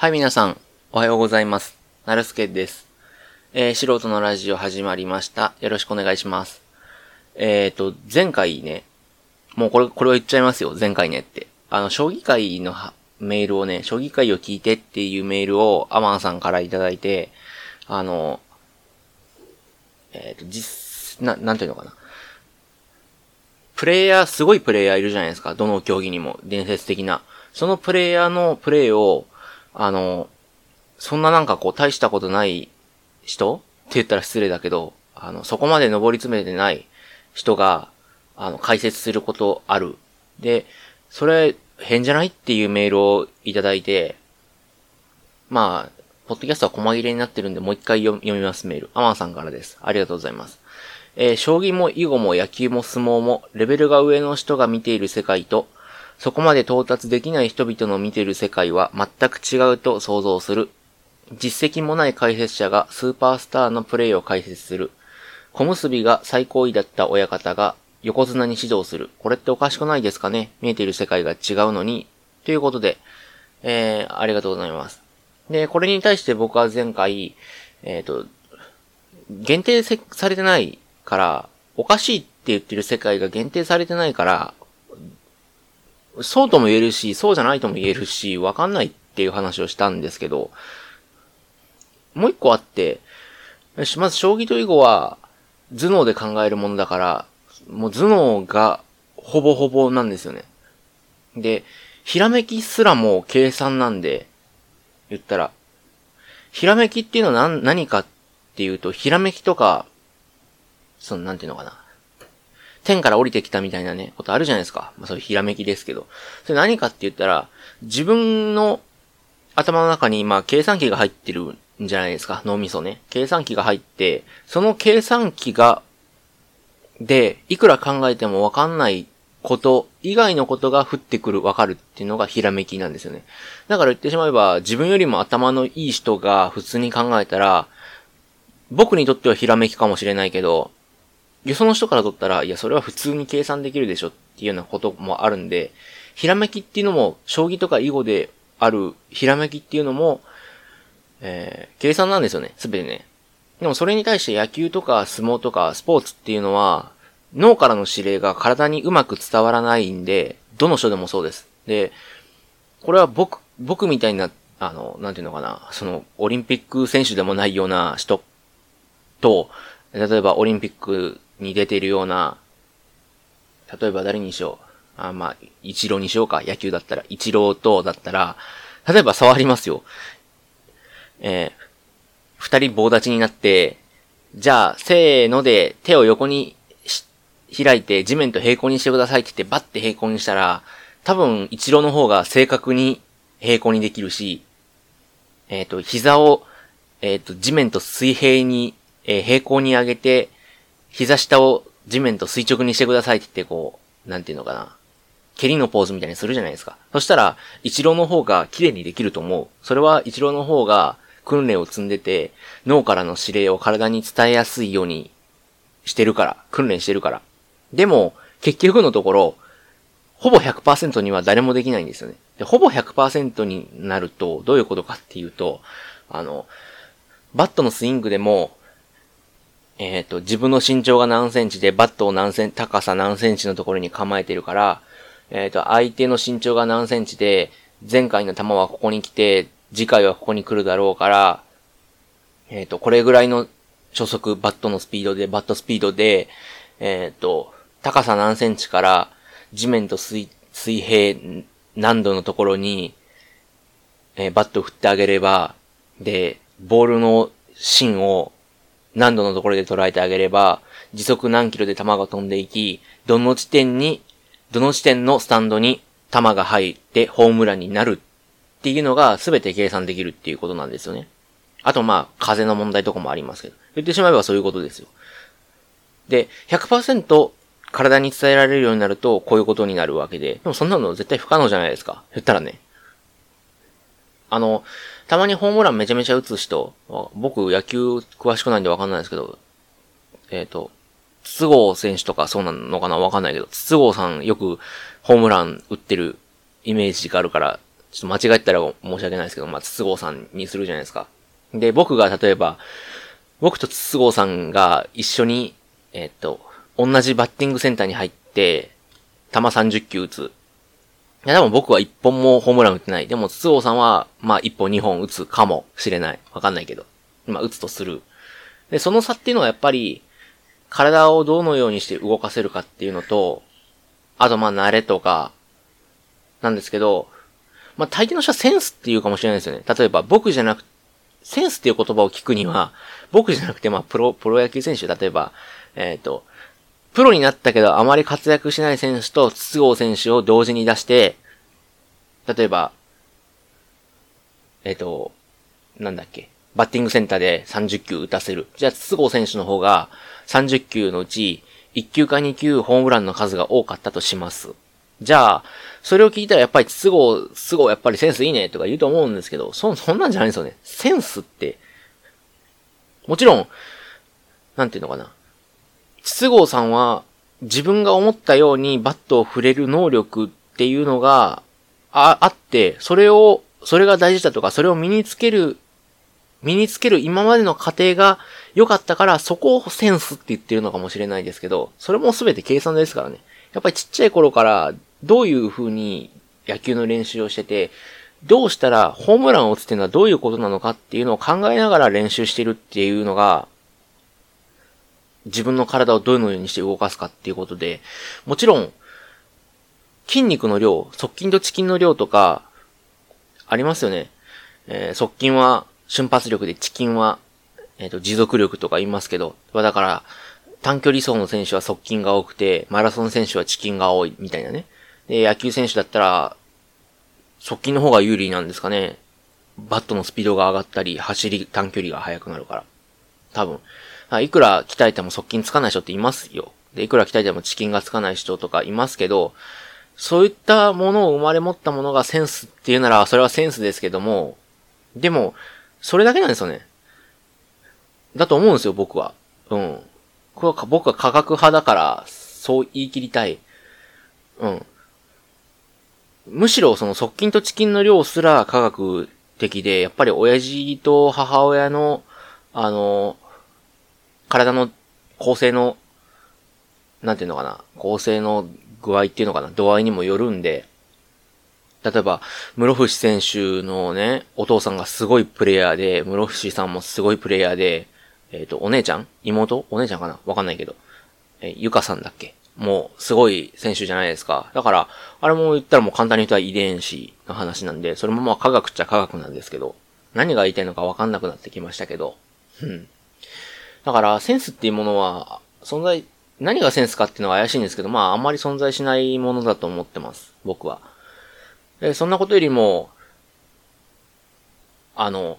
はい、皆さん、おはようございます。なるすけです。えー、素人のラジオ始まりました。よろしくお願いします。えっ、ー、と、前回ね、もうこれ、これを言っちゃいますよ、前回ねって。あの、将棋会のメールをね、将棋会を聞いてっていうメールをアマンさんからいただいて、あの、えっ、ー、と、実、な、なんていうのかな。プレイヤー、すごいプレイヤーいるじゃないですか。どの競技にも、伝説的な。そのプレイヤーのプレイを、あの、そんななんかこう大したことない人？って言ったら失礼だけど、あの、そこまで登り詰めてない人が、あの、解説することある。で、それ、変じゃない？っていうメールをいただいて、まあ、ポッドキャストは細切れになってるんで、もう一回読みますメール。アマンさんからです。ありがとうございます。えー、将棋も囲碁も野球も相撲も、レベルが上の人が見ている世界と、そこまで到達できない人々の見てる世界は全く違うと想像する。実績もない解説者がスーパースターのプレイを解説する。小結が最高位だった親方が横綱に指導する。これっておかしくないですかね？見えてる世界が違うのに。ということで、えー、ありがとうございます。で、これに対して僕は前回、えっ、ー、と、限定されてないから、おかしいって言ってる世界が限定されてないから、そうとも言えるし、そうじゃないとも言えるし、わかんないっていう話をしたんですけど、もう一個あって、まず将棋と囲碁は頭脳で考えるものだから、もう頭脳がほぼほぼなんですよね。で、ひらめきすらも計算なんで、言ったら、ひらめきっていうのは何何かっていうと、ひらめきとか、その、なんていうのかな。天から降りてきたみたいなね、ことあるじゃないですか。まあそういうひらめきですけど。それ何かって言ったら、自分の頭の中に今、計算機が入ってるんじゃないですか。脳みそね。計算機が入って、その計算機が、で、いくら考えてもわかんないこと以外のことが降ってくる、わかるっていうのがひらめきなんですよね。だから言ってしまえば、自分よりも頭のいい人が普通に考えたら、僕にとってはひらめきかもしれないけど、よその人からとったら、いや、それは普通に計算できるでしょっていうようなこともあるんで、ひらめきっていうのも、将棋とか囲碁であるひらめきっていうのも、えー、計算なんですよね、すべてね。でもそれに対して野球とか相撲とかスポーツっていうのは、脳からの指令が体にうまく伝わらないんで、どの人でもそうです。で、これは僕、僕みたいな、あの、なんていうのかな、その、オリンピック選手でもないような人と、例えばオリンピックに出ているような、例えば誰にしよう。あ、まあ、一郎にしようか。野球だったら。一郎とだったら、例えば触りますよ。えー、二人棒立ちになって、じゃあ、せーので手を横に開いて地面と平行にしてくださいって言ってバッて平行にしたら、多分一郎の方が正確に平行にできるし、えっ、ー、と、膝を、えっ、ー、と、地面と水平に、えー、平行に上げて、膝下を地面と垂直にしてくださいって言って、こう、なんていうのかな。蹴りのポーズみたいにするじゃないですか。そしたら、一郎の方が綺麗にできると思う。それは一郎の方が訓練を積んでて、脳からの指令を体に伝えやすいようにしてるから、訓練してるから。でも、結局のところ、ほぼ100%には誰もできないんですよね。で、ほぼ100%になると、どういうことかっていうと、あの、バットのスイングでも、えっ、ー、と、自分の身長が何センチで、バットを何セン、高さ何センチのところに構えてるから、えっ、ー、と、相手の身長が何センチで、前回の球はここに来て、次回はここに来るだろうから、えっ、ー、と、これぐらいの初速、バットのスピードで、バットスピードで、えっ、と、高さ何センチから、地面と水、水平何度のところに、えバットを振ってあげれば、で、ボールの芯を何度のところで捉えてあげれば、時速何キロで球が飛んでいき、どの地点に、どの地点のスタンドに球が入ってホームランになるっていうのが全て計算できるっていうことなんですよね。あとまあ、風の問題とかもありますけど。言ってしまえばそういうことですよ。で、100%体に伝えられるようになると、こういうことになるわけで。でもそんなの絶対不可能じゃないですか。言ったらね。あの、たまにホームランめちゃめちゃ打つ人、僕野球詳しくないんでわかんないですけど、えっ、ー、と、筒香選手とかそうなのかなわかんないけど、筒香さんよくホームラン打ってるイメージがあるから、ちょっと間違えたら申し訳ないですけど、まあ、筒香さんにするじゃないですか。で、僕が例えば、僕と筒香さんが一緒に、えっと、同じバッティングセンターに入って、球30球打つ。いや、でも僕は一本もホームラン打ってない。でも、筒香さんは、まあ、一本二本打つかもしれない。わかんないけど。まあ、打つとする。で、その差っていうのはやっぱり、体をどのようにして動かせるかっていうのと、あとまあ慣れとか、なんですけど、まあ大抵の人はセンスっていうかもしれないですよね。例えば僕じゃなく、センスっていう言葉を聞くには、僕じゃなくてまあプロ、プロ野球選手、例えば、えっ、ー、と、プロになったけどあまり活躍しない選手と筒香選手を同時に出して、例えば、えっ、ー、と、なんだっけ、バッティングセンターで30球打たせる。じゃあ、筒香選手の方が30球のうち1球か2球ホームランの数が多かったとします。じゃあ、それを聞いたらやっぱり筒香、筒香やっぱりセンスいいねとか言うと思うんですけど、そ、そんなんじゃないんですよね。センスって、もちろん、なんていうのかな。筒香さんは自分が思ったようにバットを振れる能力っていうのがあ、あって、それを、それが大事だとか、それを身につける身につける今までの過程が良かったから、そこをセンスって言ってるのかもしれないですけど、それも全て計算ですからね。やっぱりちっちゃい頃からどういう風に野球の練習をしてて、どうしたらホームランを打つっていうのはどういうことなのかっていうのを考えながら練習してるっていうのが、自分の体をどのようにして動かすかっていうことで、もちろん、筋肉の量、側筋と遅筋の量とか、ありますよね。えー、側筋は瞬発力でチキンは、えっ、ー、と、持続力とか言いますけど、だから、短距離走の選手は側筋が多くて、マラソン選手はチキンが多い、みたいなね。で、野球選手だったら、側筋の方が有利なんですかね。バットのスピードが上がったり、走り、短距離が速くなるから。多分。いくら鍛えても側筋つかない人っていますよ。で、いくら鍛えてもチキンがつかない人とかいますけど、そういったものを生まれ持ったものがセンスっていうなら、それはセンスですけども、でも、それだけなんですよね。だと思うんですよ、僕は。うん。これは僕は科学派だから、そう言い切りたい。うん。むしろその側近とチキンの量すら科学的で、やっぱり親父と母親の、あの、体の構成の、なんていうのかな、構成の具合っていうのかな、度合いにもよるんで、例えば、室伏選手のね、お父さんがすごいプレイヤーで、室伏さんもすごいプレイヤーで、えっ、ー、と、お姉ちゃん妹？お姉ちゃんかな？わかんないけど。えー、ゆかさんだっけ？もう、すごい選手じゃないですか。だから、あれも言ったらもう簡単に言ったら遺伝子の話なんで、それもまあ科学っちゃ科学なんですけど、何が言いたいのかわかんなくなってきましたけど、うん。だから、センスっていうものは、存在、何がセンスかっていうのは怪しいんですけど、まあ、あんまり存在しないものだと思ってます。僕は。えそんなことよりも、あの、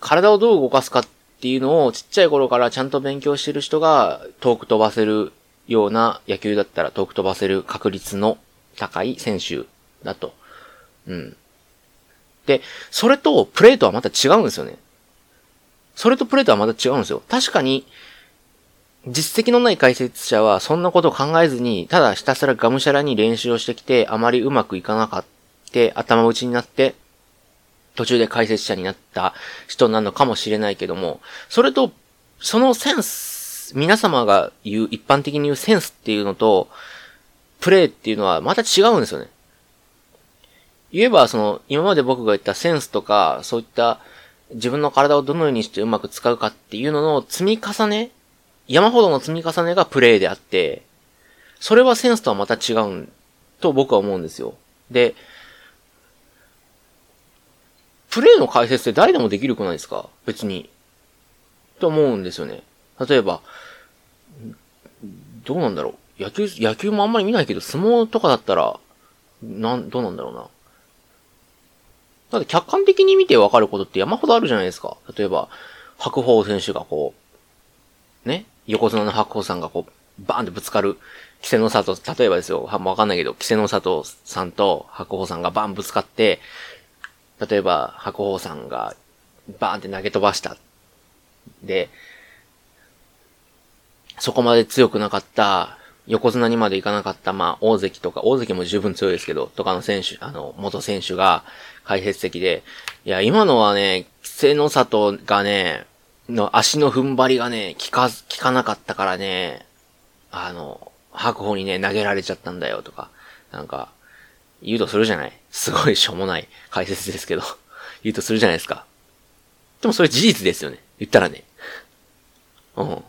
体をどう動かすかっていうのをちっちゃい頃からちゃんと勉強してる人が遠く飛ばせるような野球だったら遠く飛ばせる確率の高い選手だと。うん。で、それとプレーとはまた違うんですよね。それとプレーとはまた違うんですよ。確かに、実績のない解説者はそんなことを考えずに、ただひたすらがむしゃらに練習をしてきて、あまりうまくいかなかった、頭打ちになって、途中で解説者になった人なのかもしれないけども、それと、そのセンス、皆様が言う、一般的に言うセンスっていうのと、プレイっていうのはまた違うんですよね。言えば、その、今まで僕が言ったセンスとか、そういった自分の体をどのようにしてうまく使うかっていうのの積み重ね山ほどの積み重ねがプレイであって、それはセンスとはまた違うと僕は思うんですよ。で、プレイの解説って誰でもできるくないですか？別に。と思うんですよね。例えば、どうなんだろう。野球、野球もあんまり見ないけど、相撲とかだったら、なん、どうなんだろうな。だって客観的に見てわかることって山ほどあるじゃないですか。例えば、白鵬選手がこう、ね、横綱の白鵬さんがこう、バーンってぶつかる、稀勢の里、例えばですよ、わかんないけど、稀勢の里さんと白鵬さんがバーンぶつかって、例えば白鵬さんがバーンって投げ飛ばした。で、そこまで強くなかった横綱にまで行かなかった、まあ、大関とか、大関も十分強いですけど、とかの選手、あの、元選手が解説席で、いや、今のはね、稀勢の里がね、の足の踏ん張りがね、効か、効かなかったからね、あの、白鵬にね、投げられちゃったんだよとか、なんか、言うとするじゃない？すごいしょうもない解説ですけど、言うとするじゃないですか。でもそれ事実ですよね。言ったらね。うん。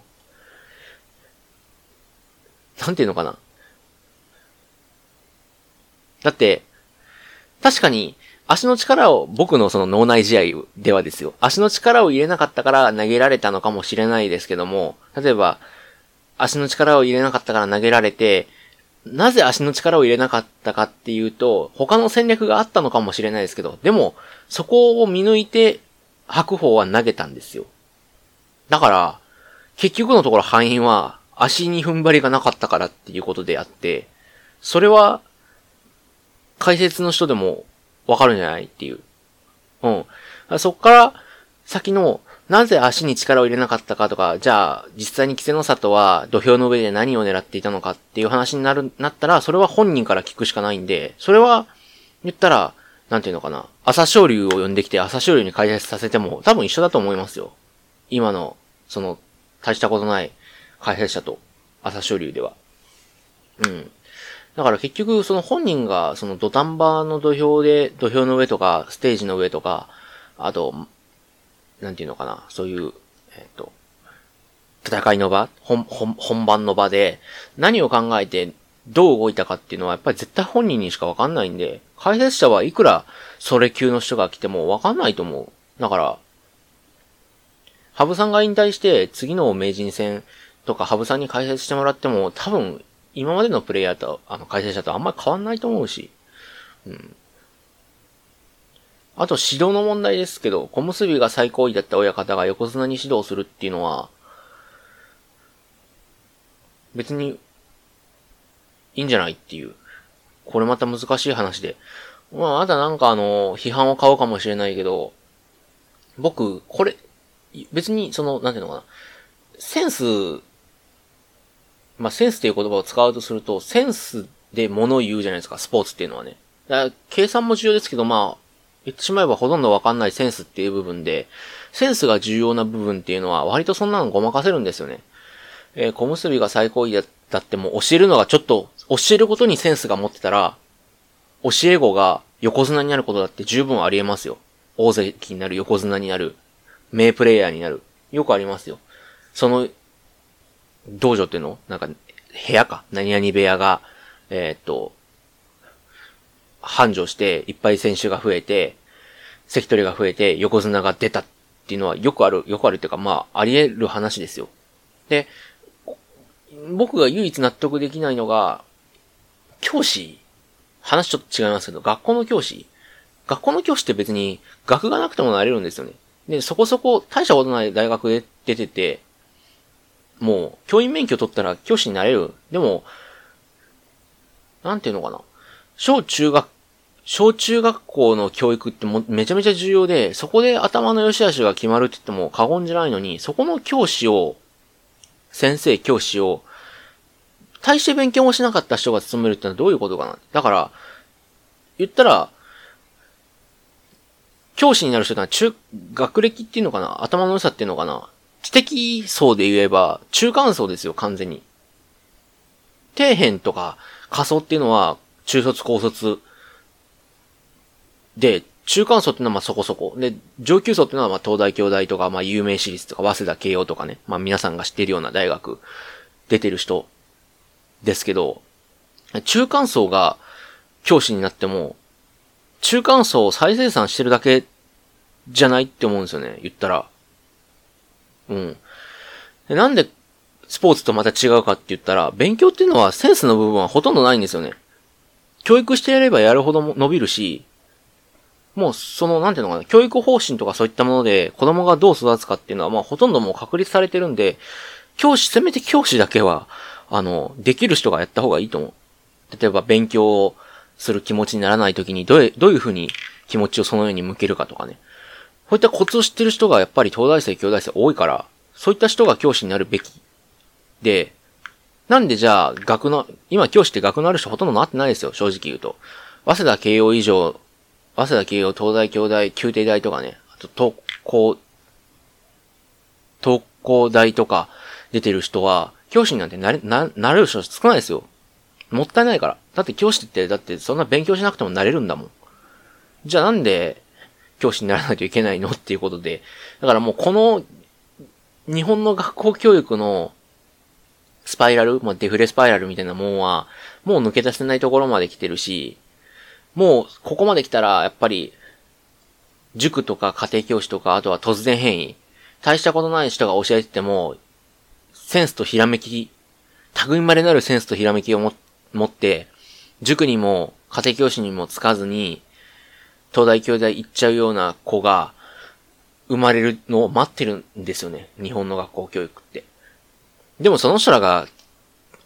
なんていうのかな。だって、確かに、足の力を、僕のその脳内試合ではですよ。足の力を入れなかったから投げられたのかもしれないですけども、例えば、足の力を入れなかったから投げられて、なぜ足の力を入れなかったかっていうと、他の戦略があったのかもしれないですけど、でも、そこを見抜いて、白鵬は投げたんですよ。だから、結局のところ敗因は、足に踏ん張りがなかったからっていうことであって、それは、解説の人でもわかるんじゃないっていう。うん。そっから、先の、なぜ足に力を入れなかったかとか、じゃあ、実際に稀勢の里は土俵の上で何を狙っていたのかっていう話になる、なったら、それは本人から聞くしかないんで、それは、言ったら、なんていうのかな。朝青龍を呼んできて朝青龍に解説させても多分一緒だと思いますよ。今の、その、大したことない解説者と朝青龍では。うん。だから結局、その本人が、その土壇場の土俵で、土俵の上とか、ステージの上とか、あと、なんていうのかな、そういう、えっ、と、戦いの場本、本、本番の場で、何を考えて、どう動いたかっていうのは、やっぱり絶対本人にしかわかんないんで、解説者はいくら、それ級の人が来てもわかんないと思う。だから、ハブさんが引退して、次の名人戦とか、ハブさんに解説してもらっても、多分、今までのプレイヤーと、あの、解説者とあんまり変わんないと思うし、うん。あと指導の問題ですけど、小結が最高位だった親方が横綱に指導するっていうのは、別に、いいんじゃないっていう。これまた難しい話で。まあ、あとなんかあの、批判を買うかもしれないけど、僕、これ、別に、その、なんていうのかな。センス、まあ、センスっていう言葉を使うとすると、センスで物を言うじゃないですか、スポーツっていうのはね。だから計算も重要ですけど、まあ、言ってしまえばほとんどわかんないセンスっていう部分で、センスが重要な部分っていうのは割とそんなのごまかせるんですよね。えー、小結びが最高位だっても教えるのがちょっと、教えることにセンスが持ってたら、教え子が横綱になることだって十分ありえますよ。大関になる、横綱になる、名プレイヤーになる。よくありますよ。その、道場っていうの？なんか、部屋か？何々部屋が、えー、っと、繁盛して、いっぱい選手が増えて、関取が増えて、横綱が出たっていうのはよくある、よくあるっていうか、まあ、あり得る話ですよ。で、僕が唯一納得できないのが、教師、話ちょっと違いますけど、学校の教師、学校の教師って別に学がなくてもなれるんですよね。で、そこそこ大したことない大学で出てて、もう、教員免許取ったら教師になれる。でも、なんていうのかな。小中学小中学校の教育ってもめちゃめちゃ重要で、そこで頭の良し悪しが決まるって言っても過言じゃないのに、そこの教師を、先生、教師を、大して勉強もしなかった人が務めるってのはどういうことかなだから、言ったら、教師になる人ってのは中、学歴っていうのかな頭の良さっていうのかな知的層で言えば、中間層ですよ、完全に。底辺とか仮想っていうのは、中卒、高卒、で、中間層っていうのはまあそこそこ。で、上級層っていうのはまあ東大京大とか、まあ有名私立とか、早稲田慶応とかね。まあ皆さんが知ってるような大学出てる人ですけど、中間層が教師になっても、中間層を再生産してるだけじゃないって思うんですよね。言ったら。うん。でなんでスポーツとまた違うかって言ったら、勉強っていうのはセンスの部分はほとんどないんですよね。教育してやればやるほど伸びるし、もうその、なんていうのかな、教育方針とかそういったもので子供がどう育つかっていうのは、まあほとんどもう確立されてるんで、教師、せめて教師だけは、あの、できる人がやった方がいいと思う。例えば勉強をする気持ちにならない時にどう、どういうふうに気持ちをそのように向けるかとかね。こういったコツを知ってる人がやっぱり東大生、京大生多いから、そういった人が教師になるべき。で、なんでじゃあ、学の、今教師って学のある人ほとんどなってないですよ、正直言うと。早稲田慶応以上、早稲田慶応、東大京大、宮廷大とかね、あと東工、東工大とか出てる人は、教師になんてなれ、な、なれる人少ないですよ。もったいないから。だって教師って、だってそんな勉強しなくてもなれるんだもん。じゃあなんで、教師にならないといけないの？っていうことで。だからもうこの、日本の学校教育のスパイラル、まあ、デフレスパイラルみたいなもんは、もう抜け出せないところまで来てるし、もうここまで来たら、やっぱり、塾とか家庭教師とか、あとは突然変異。大したことない人が教えてても、センスとひらめき、類まれなるセンスとひらめきを持って、塾にも家庭教師にもつかずに、東大京大行っちゃうような子が生まれるのを待ってるんですよね。日本の学校教育って。でもその人らが、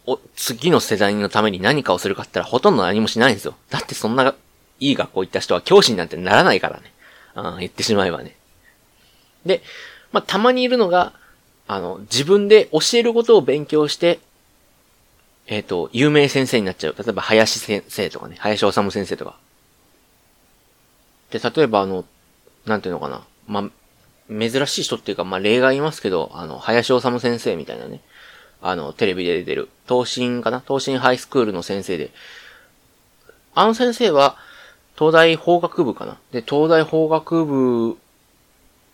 お、次の世代のために何かをするかって言ったらほとんど何もしないんですよ。だってそんないい学校行った人は教師になんてならないからね。うん、言ってしまえばね。で、まあ、たまにいるのが、あの、自分で教えることを勉強して、えっ、ー、と、有名先生になっちゃう。例えば、林先生とかね、林修先生とか。で、例えばあの、なんていうのかな。まあ、珍しい人っていうか、まあ、例外いますけど、あの、林修先生みたいなね。あの、テレビで出てる、東進かな？東進ハイスクールの先生で。あの先生は、東大法学部かな？で、東大法学部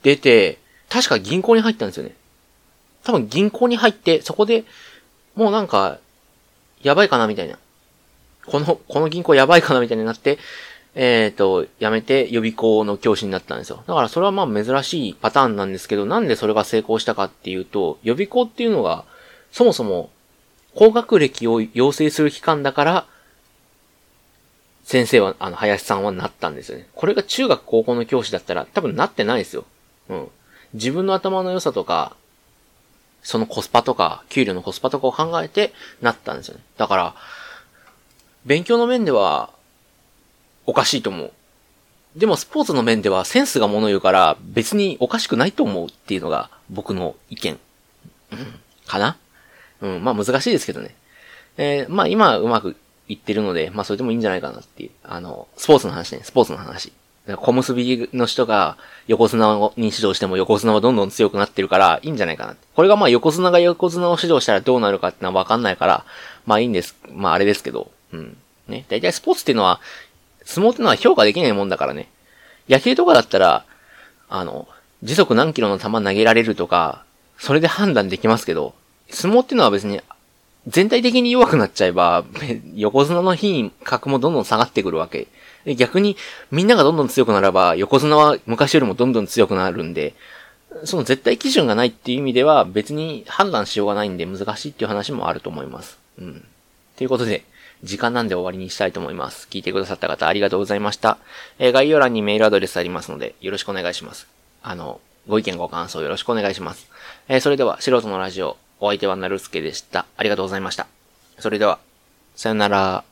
出て、確か銀行に入ったんですよね。多分銀行に入って、そこで、もうなんか、やばいかなみたいな。この、この銀行やばいかなみたいになって、えっ、ー、と、辞めて予備校の教師になったんですよ。だからそれはまあ珍しいパターンなんですけど、なんでそれが成功したかっていうと、予備校っていうのが、そもそも、高学歴を養成する機関だから、先生は、あの、林さんはなったんですよね。これが中学高校の教師だったら多分なってないですよ。うん。自分の頭の良さとか、そのコスパとか、給料のコスパとかを考えてなったんですよね。だから、勉強の面では、おかしいと思う。でもスポーツの面ではセンスが物言うから別におかしくないと思うっていうのが僕の意見。うん、かな？うん、まあ難しいですけどね。えー、まあ今うまくいってるので、まあそれでもいいんじゃないかなっていう。あの、スポーツの話ね、スポーツの話。小結びの人が横綱に指導しても横綱はどんどん強くなってるからいいんじゃないかな。これがまあ横綱が横綱を指導したらどうなるかってのはわかんないから、まあいいんです。まああれですけど。うん。ね。大体スポーツっていうのは相撲ってのは評価できないもんだからね。野球とかだったら、あの、時速何キロの球投げられるとか、それで判断できますけど、相撲っていうのは別に、全体的に弱くなっちゃえば、横綱の品格もどんどん下がってくるわけ。逆に、みんながどんどん強くならば、横綱は昔よりもどんどん強くなるんで、その絶対基準がないっていう意味では、別に判断しようがないんで難しいっていう話もあると思います。うん。ということで、時間なんで終わりにしたいと思います。聞いてくださった方ありがとうございました。えー、概要欄にメールアドレスありますので、よろしくお願いします。あの、ご意見ご感想よろしくお願いします。えー、それでは、素人のラジオ、お相手はなるすけでした。ありがとうございました。それでは、さよなら。